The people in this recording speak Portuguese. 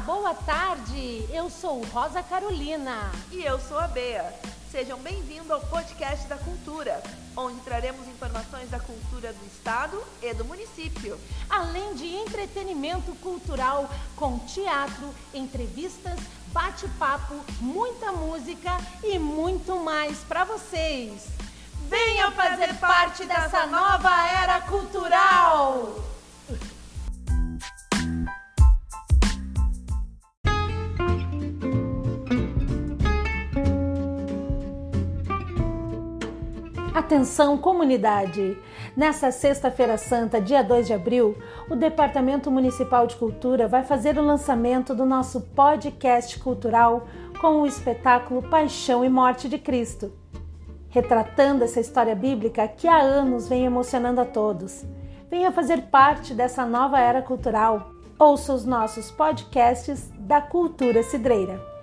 boa tarde. Eu sou Rosa Carolina. E eu sou a Bea. Sejam bem-vindos ao podcast da Cultura, onde traremos informações da cultura do estado e do município. Além de entretenimento cultural com teatro, entrevistas, bate-papo, muita música e muito mais para vocês. Venha fazer parte dessa nova Atenção, comunidade! Nessa Sexta-feira Santa, dia 2 de abril, o Departamento Municipal de Cultura vai fazer o lançamento do nosso podcast cultural com o espetáculo Paixão e Morte de Cristo, retratando essa história bíblica que há anos vem emocionando a todos. Venha fazer parte dessa nova era cultural. Ouça os nossos podcasts da Cultura Cidreira.